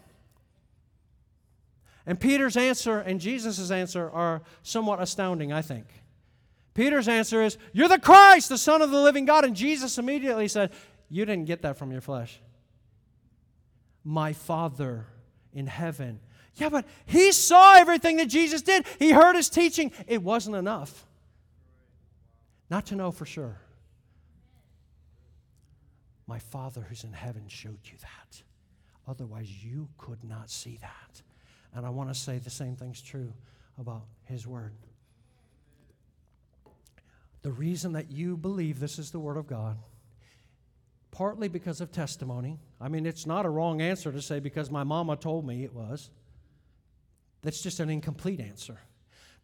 And Peter's answer and Jesus' answer are somewhat astounding, I think. Peter's answer is, You're the Christ, the Son of the living God. And Jesus immediately said, You didn't get that from your flesh. My Father in heaven yeah, but he saw everything that Jesus did. He heard his teaching. It wasn't enough. Not to know for sure. My Father who's in heaven showed you that. Otherwise, you could not see that. And I want to say the same thing's true about his word. The reason that you believe this is the word of God, partly because of testimony. I mean, it's not a wrong answer to say because my mama told me it was. That's just an incomplete answer.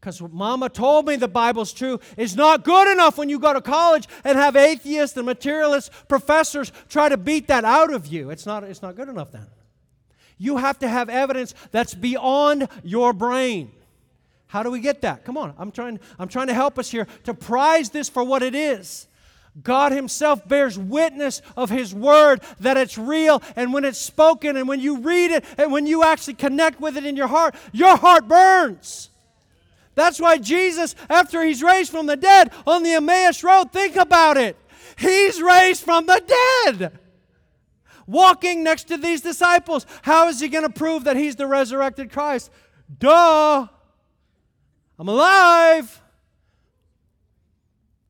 Because what mama told me the Bible's true is not good enough when you go to college and have atheists and materialist professors try to beat that out of you. It's not, it's not good enough then. You have to have evidence that's beyond your brain. How do we get that? Come on, I'm trying, I'm trying to help us here to prize this for what it is. God Himself bears witness of His Word that it's real. And when it's spoken and when you read it and when you actually connect with it in your heart, your heart burns. That's why Jesus, after He's raised from the dead on the Emmaus Road, think about it. He's raised from the dead. Walking next to these disciples. How is He going to prove that He's the resurrected Christ? Duh. I'm alive.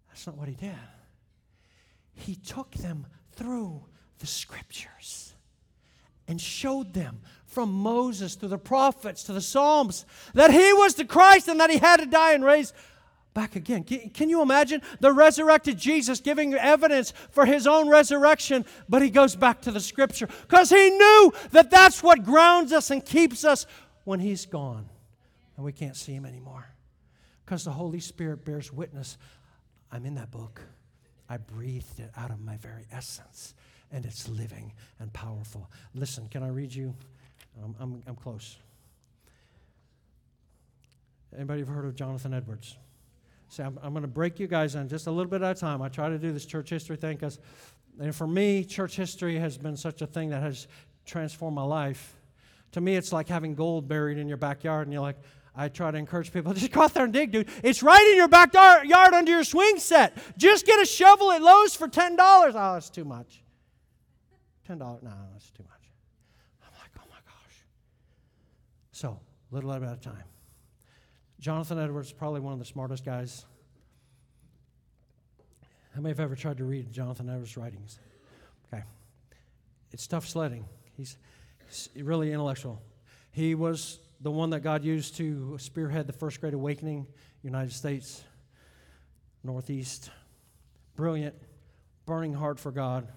That's not what He did he took them through the scriptures and showed them from Moses to the prophets to the Psalms that he was the Christ and that he had to die and raise back again. Can, you imagine the resurrected Jesus giving evidence for his own resurrection, but he goes back to the scripture because he knew that that's what grounds us and keeps us when he's gone and we can't see him anymore. Because the Holy Spirit bears witness. I'm in that book. I breathed it out of my very essence, and it's living and powerful. Listen, can I read you? Um, I'm, I'm close. Anybody ever heard of Jonathan Edwards? See, I'm, I'm going to break you guys in just a little bit at a time. I try to do this church history thing because, and for me, church history has been such a thing that has transformed my life. To me, it's like having gold buried in your backyard, and you're like, I try to encourage people just go out there and dig, dude. It's right in your backyard under your swing set. Just get a shovel at Lowe's for $10. Oh, that's too much. $10, no, that's too much. I'm like, oh my gosh. So, little at a time. Jonathan Edwards, is probably one of the smartest guys. How many have ever tried to read Jonathan Edwards' writings? Okay. It's tough sledding. He's, he's really intellectual. He was the one that God used to spearhead the first great awakening, United States, Northeast. Brilliant, burning heart for God.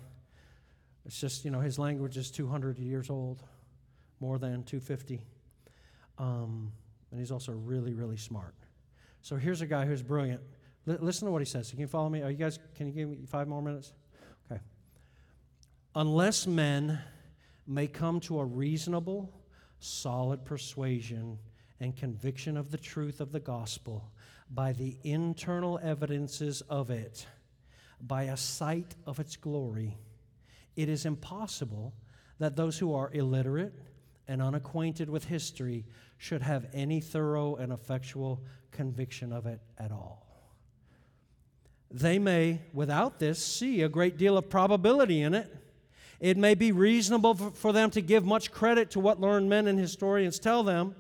It's just, you know, his language is 200 years old, more than 250. Um, and he's also really, really smart. So here's a guy who's brilliant. L- listen to what he says. Can you follow me? Are you guys, can you give me five more minutes? Okay. Unless men may come to a reasonable solid persuasion and conviction of the truth of the gospel by the internal evidences of it, by a sight of its glory, it is impossible that those who are illiterate and unacquainted with history should have any thorough and effectual conviction of it at all. They may, without this, see a great deal of probability in it it may be reasonable for them to give much credit to what learned men and historians tell them,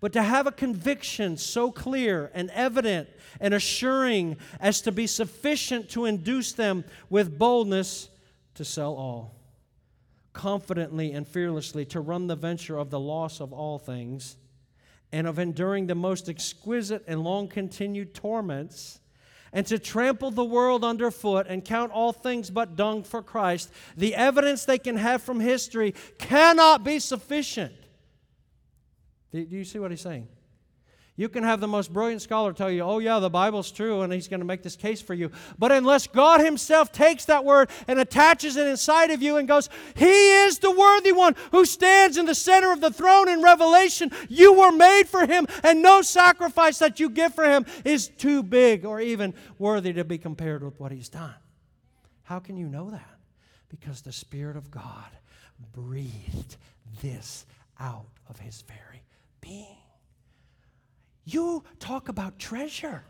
but to have a conviction so clear and evident and assuring as to be sufficient to induce them with boldness to sell all, confidently and fearlessly to run the venture of the loss of all things, and of enduring the most exquisite and long continued torments and to trample the world underfoot and count all things but dung for Christ, the evidence they can have from history cannot be sufficient. Do you see what he's saying? You can have the most brilliant scholar tell you, oh, yeah, the Bible's true, and he's going to make this case for you. But unless God Himself takes that word and attaches it inside of you and goes, He is the worthy one who stands in the center of the throne in Revelation, you were made for Him, and no sacrifice that you give for Him is too big or even worthy to be compared with what He's done. How can you know that? Because the Spirit of God breathed this out of His very being. You talk about treasure.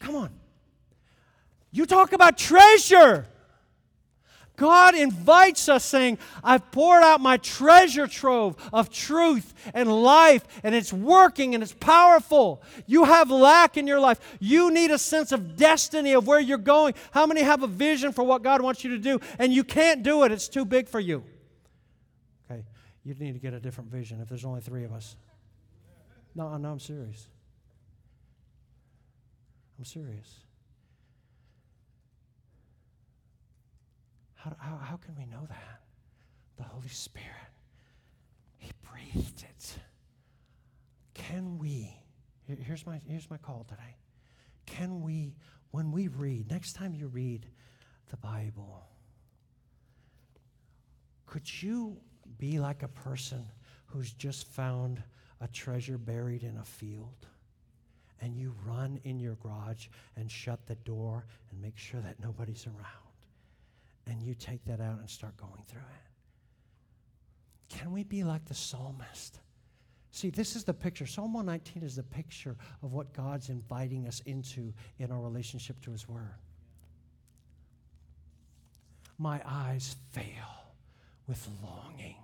Come on. You talk about treasure. God invites us, saying, I've poured out my treasure trove of truth and life, and it's working and it's powerful. You have lack in your life. You need a sense of destiny of where you're going. How many have a vision for what God wants you to do, and you can't do it? It's too big for you. Okay, you need to get a different vision if there's only three of us. No, no, I'm serious. I'm serious. How, how, how can we know that? The Holy Spirit, He breathed it. Can we, here's my, here's my call today. Can we, when we read, next time you read the Bible, could you be like a person who's just found a treasure buried in a field and you run in your garage and shut the door and make sure that nobody's around. And you take that out and start going through it. Can we be like the psalmist? See, this is the picture. Psalm 119 is the picture of what God's inviting us into in our relationship to His Word. My eyes fail with longing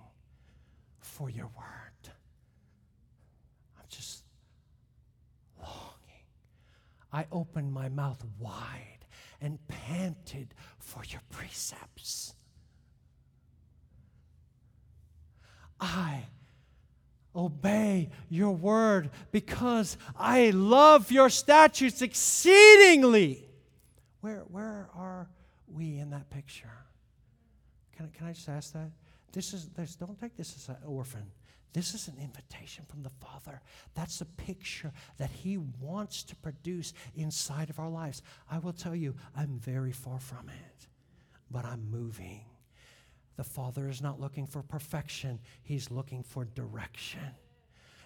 for your Word. I opened my mouth wide and panted for your precepts. I obey your word because I love your statutes exceedingly. Where, where are we in that picture? Can, can I just ask that? This is this, don't take this as an orphan. This is an invitation from the Father. That's a picture that He wants to produce inside of our lives. I will tell you, I'm very far from it, but I'm moving. The Father is not looking for perfection, He's looking for direction.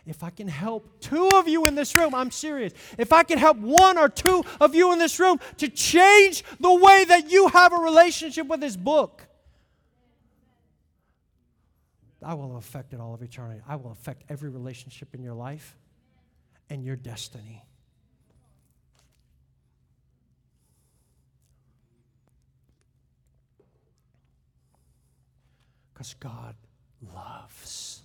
If I can help two of you in this room, I'm serious. If I can help one or two of you in this room to change the way that you have a relationship with His book, I will have affected all of eternity. I will affect every relationship in your life and your destiny. Because God loves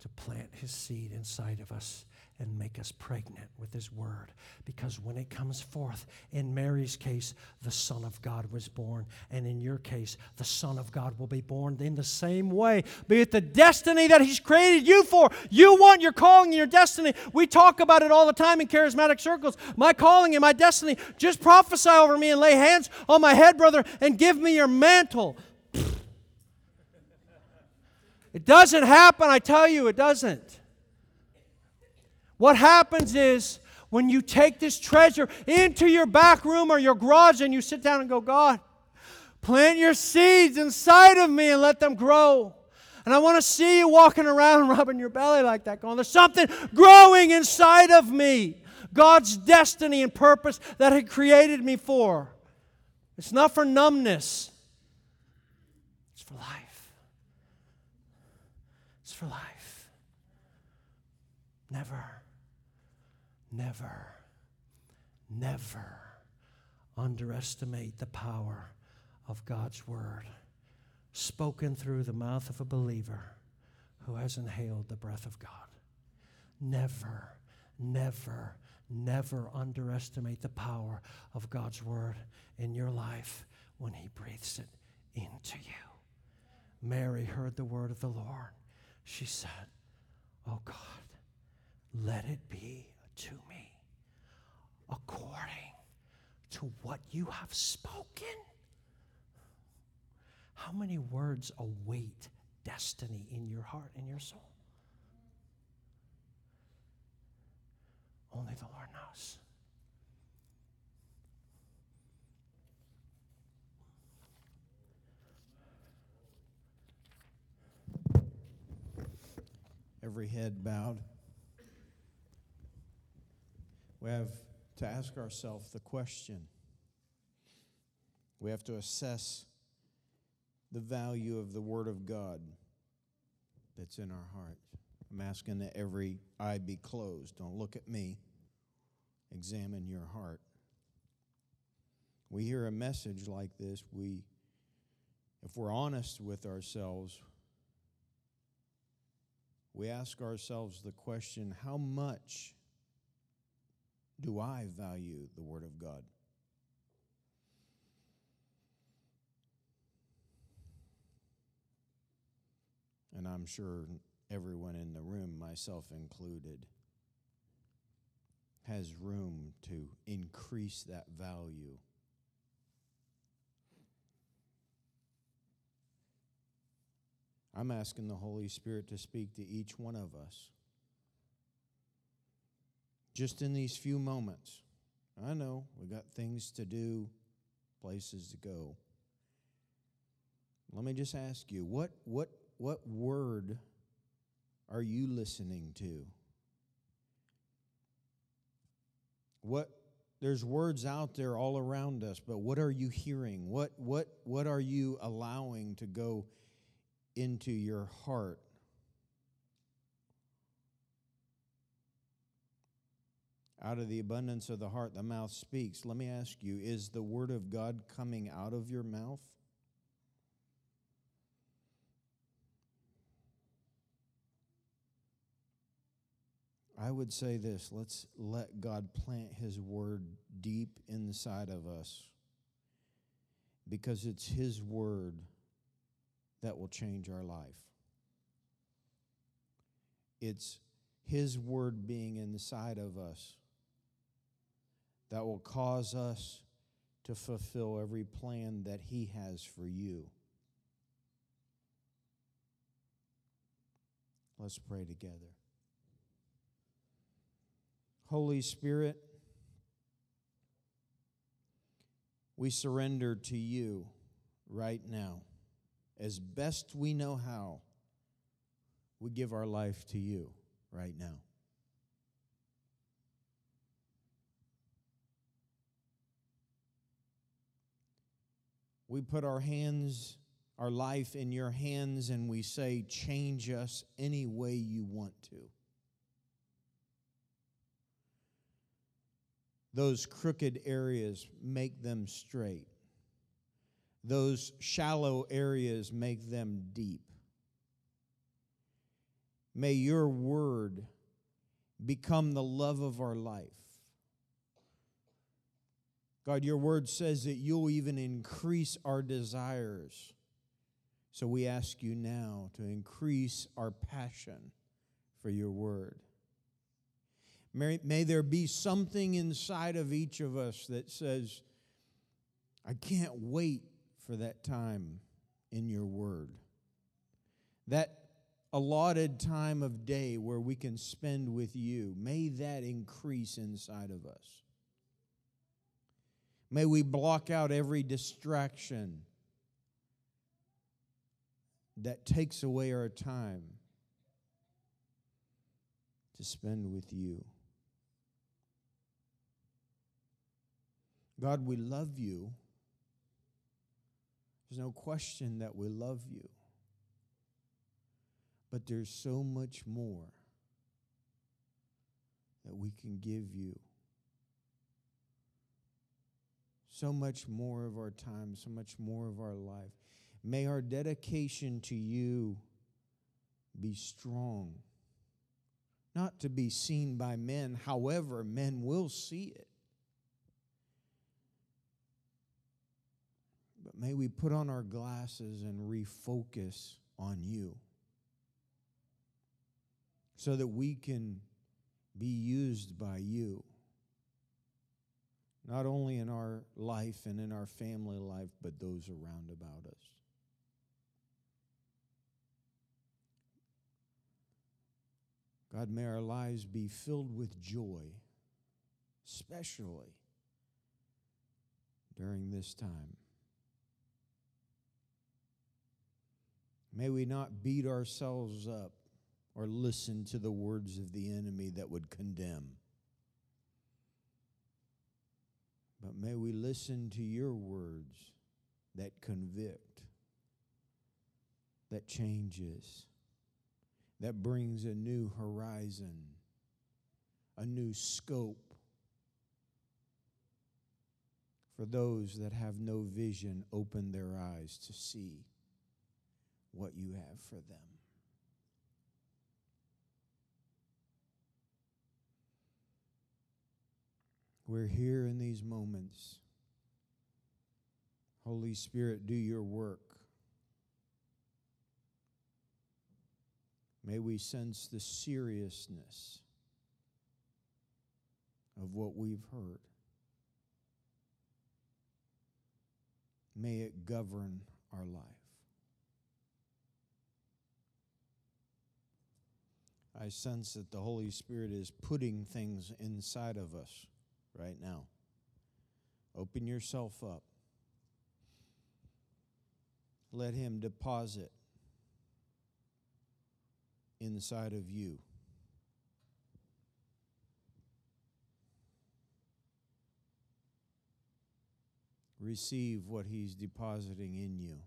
to plant his seed inside of us and make us pregnant with His Word. Because when it comes forth, in Mary's case, the Son of God was born. And in your case, the Son of God will be born in the same way. Be it the destiny that He's created you for. You want your calling and your destiny. We talk about it all the time in charismatic circles. My calling and my destiny. Just prophesy over me and lay hands on my head, brother, and give me your mantle. It doesn't happen, I tell you, it doesn't. What happens is when you take this treasure into your back room or your garage and you sit down and go, God, plant your seeds inside of me and let them grow. And I want to see you walking around rubbing your belly like that, going, There's something growing inside of me. God's destiny and purpose that He created me for. It's not for numbness, it's for life. It's for life. Never never, never underestimate the power of God's word spoken through the mouth of a believer who has inhaled the breath of God. Never, never, never underestimate the power of God's word in your life when He breathes it into you. Mary heard the word of the Lord. She said, Oh God, let it be to me according to what you have spoken. How many words await destiny in your heart and your soul? Only the Lord knows. every head bowed. We have to ask ourselves the question. We have to assess the value of the Word of God that's in our heart. I'm asking that every eye be closed. Don't look at me. Examine your heart. We hear a message like this, we if we're honest with ourselves, we ask ourselves the question how much do I value the Word of God? And I'm sure everyone in the room, myself included, has room to increase that value. I'm asking the Holy Spirit to speak to each one of us. Just in these few moments. I know we've got things to do, places to go. Let me just ask you, what what what word are you listening to? What there's words out there all around us, but what are you hearing? What what what are you allowing to go into your heart. Out of the abundance of the heart, the mouth speaks. Let me ask you is the word of God coming out of your mouth? I would say this let's let God plant His word deep inside of us because it's His word that will change our life. It's His Word being inside of us that will cause us to fulfill every plan that He has for you. Let's pray together. Holy Spirit, we surrender to you right now as best we know how, we give our life to you right now. We put our hands, our life in your hands, and we say, change us any way you want to. Those crooked areas, make them straight. Those shallow areas make them deep. May your word become the love of our life. God, your word says that you'll even increase our desires. So we ask you now to increase our passion for your word. May, may there be something inside of each of us that says, I can't wait for that time in your word. That allotted time of day where we can spend with you, may that increase inside of us. May we block out every distraction that takes away our time to spend with you. God, we love you. There's no question that we love you. But there's so much more that we can give you. So much more of our time, so much more of our life. May our dedication to you be strong, not to be seen by men, however, men will see it. But may we put on our glasses and refocus on you so that we can be used by you, not only in our life and in our family life, but those around about us. God, may our lives be filled with joy especially during this time. May we not beat ourselves up or listen to the words of the enemy that would condemn. But may we listen to your words that convict, that changes, that brings a new horizon, a new scope for those that have no vision, open their eyes to see what you have for them. We're here in these moments. Holy Spirit, do your work. May we sense the seriousness of what we've heard. May it govern our life. I sense that the Holy Spirit is putting things inside of us right now. Open yourself up. Let Him deposit inside of you. Receive what He's depositing in you.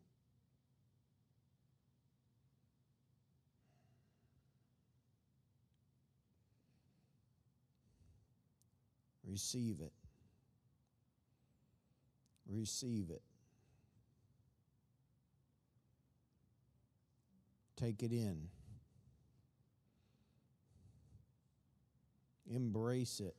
Receive it. Receive it. Take it in. Embrace it.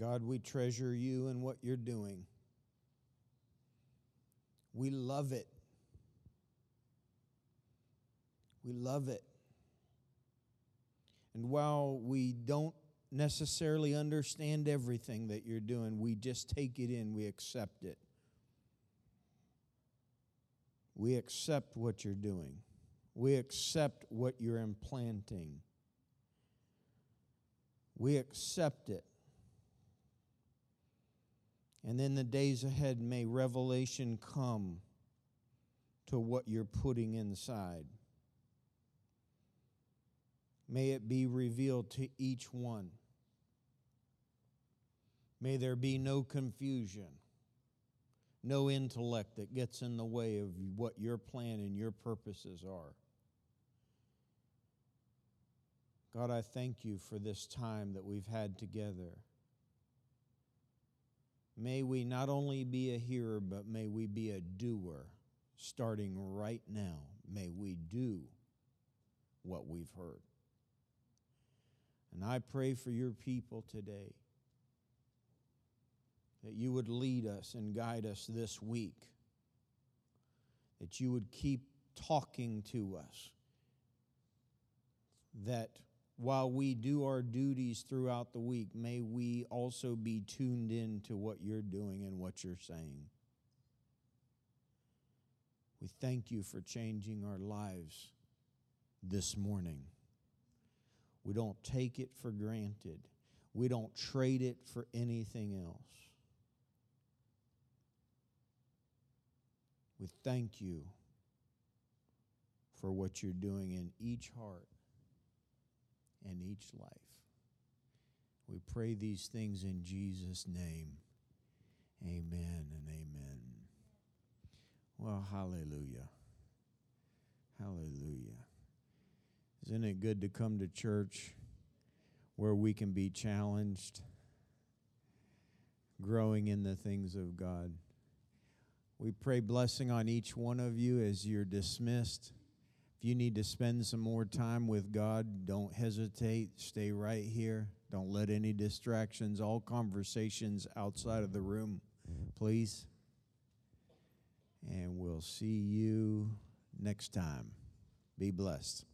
God, we treasure you and what you're doing. We love it. We love it. And while we don't necessarily understand everything that you're doing, we just take it in, we accept it. We accept what you're doing, we accept what you're implanting, we accept it. And in the days ahead, may revelation come to what you're putting inside. May it be revealed to each one. May there be no confusion, no intellect that gets in the way of what your plan and your purposes are. God, I thank you for this time that we've had together. May we not only be a hearer, but may we be a doer starting right now. May we do what we've heard. And I pray for your people today that you would lead us and guide us this week, that you would keep talking to us, that while we do our duties throughout the week, may we also be tuned in to what you're doing and what you're saying. We thank you for changing our lives this morning. We don't take it for granted. We don't trade it for anything else. We thank you for what you're doing in each heart and each life. We pray these things in Jesus' name. Amen and amen. Well, hallelujah. Hallelujah. Isn't it good to come to church where we can be challenged, growing in the things of God? We pray blessing on each one of you as you're dismissed. If you need to spend some more time with God, don't hesitate. Stay right here. Don't let any distractions, all conversations outside of the room, please. And we'll see you next time. Be blessed.